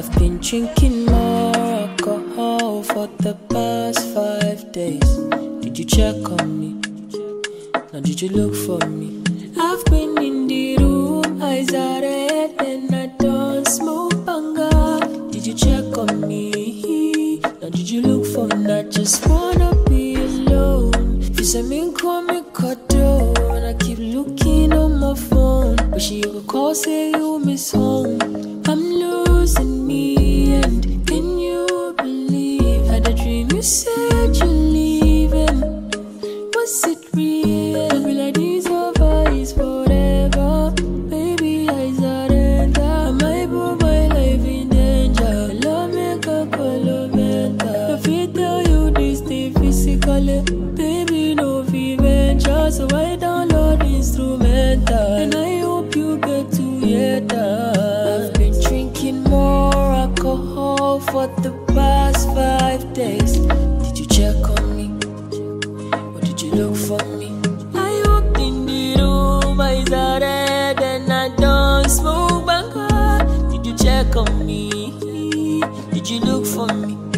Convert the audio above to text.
I've been drinking more alcohol for the past five days. Did you check on me? Now did you look for me? I just wanna be alone. Say me call me cuddle, and I keep looking on my phone, but she you call say you miss home. I'm losing me, and can you believe? Had a dream you said So I download instrumental, and I hope you get to hear that. I've been drinking more alcohol for the past five days. Did you check on me? Or did you look for me? I walked in the room, eyes are red, and I don't smoke. Did you check on me? Did you look for me?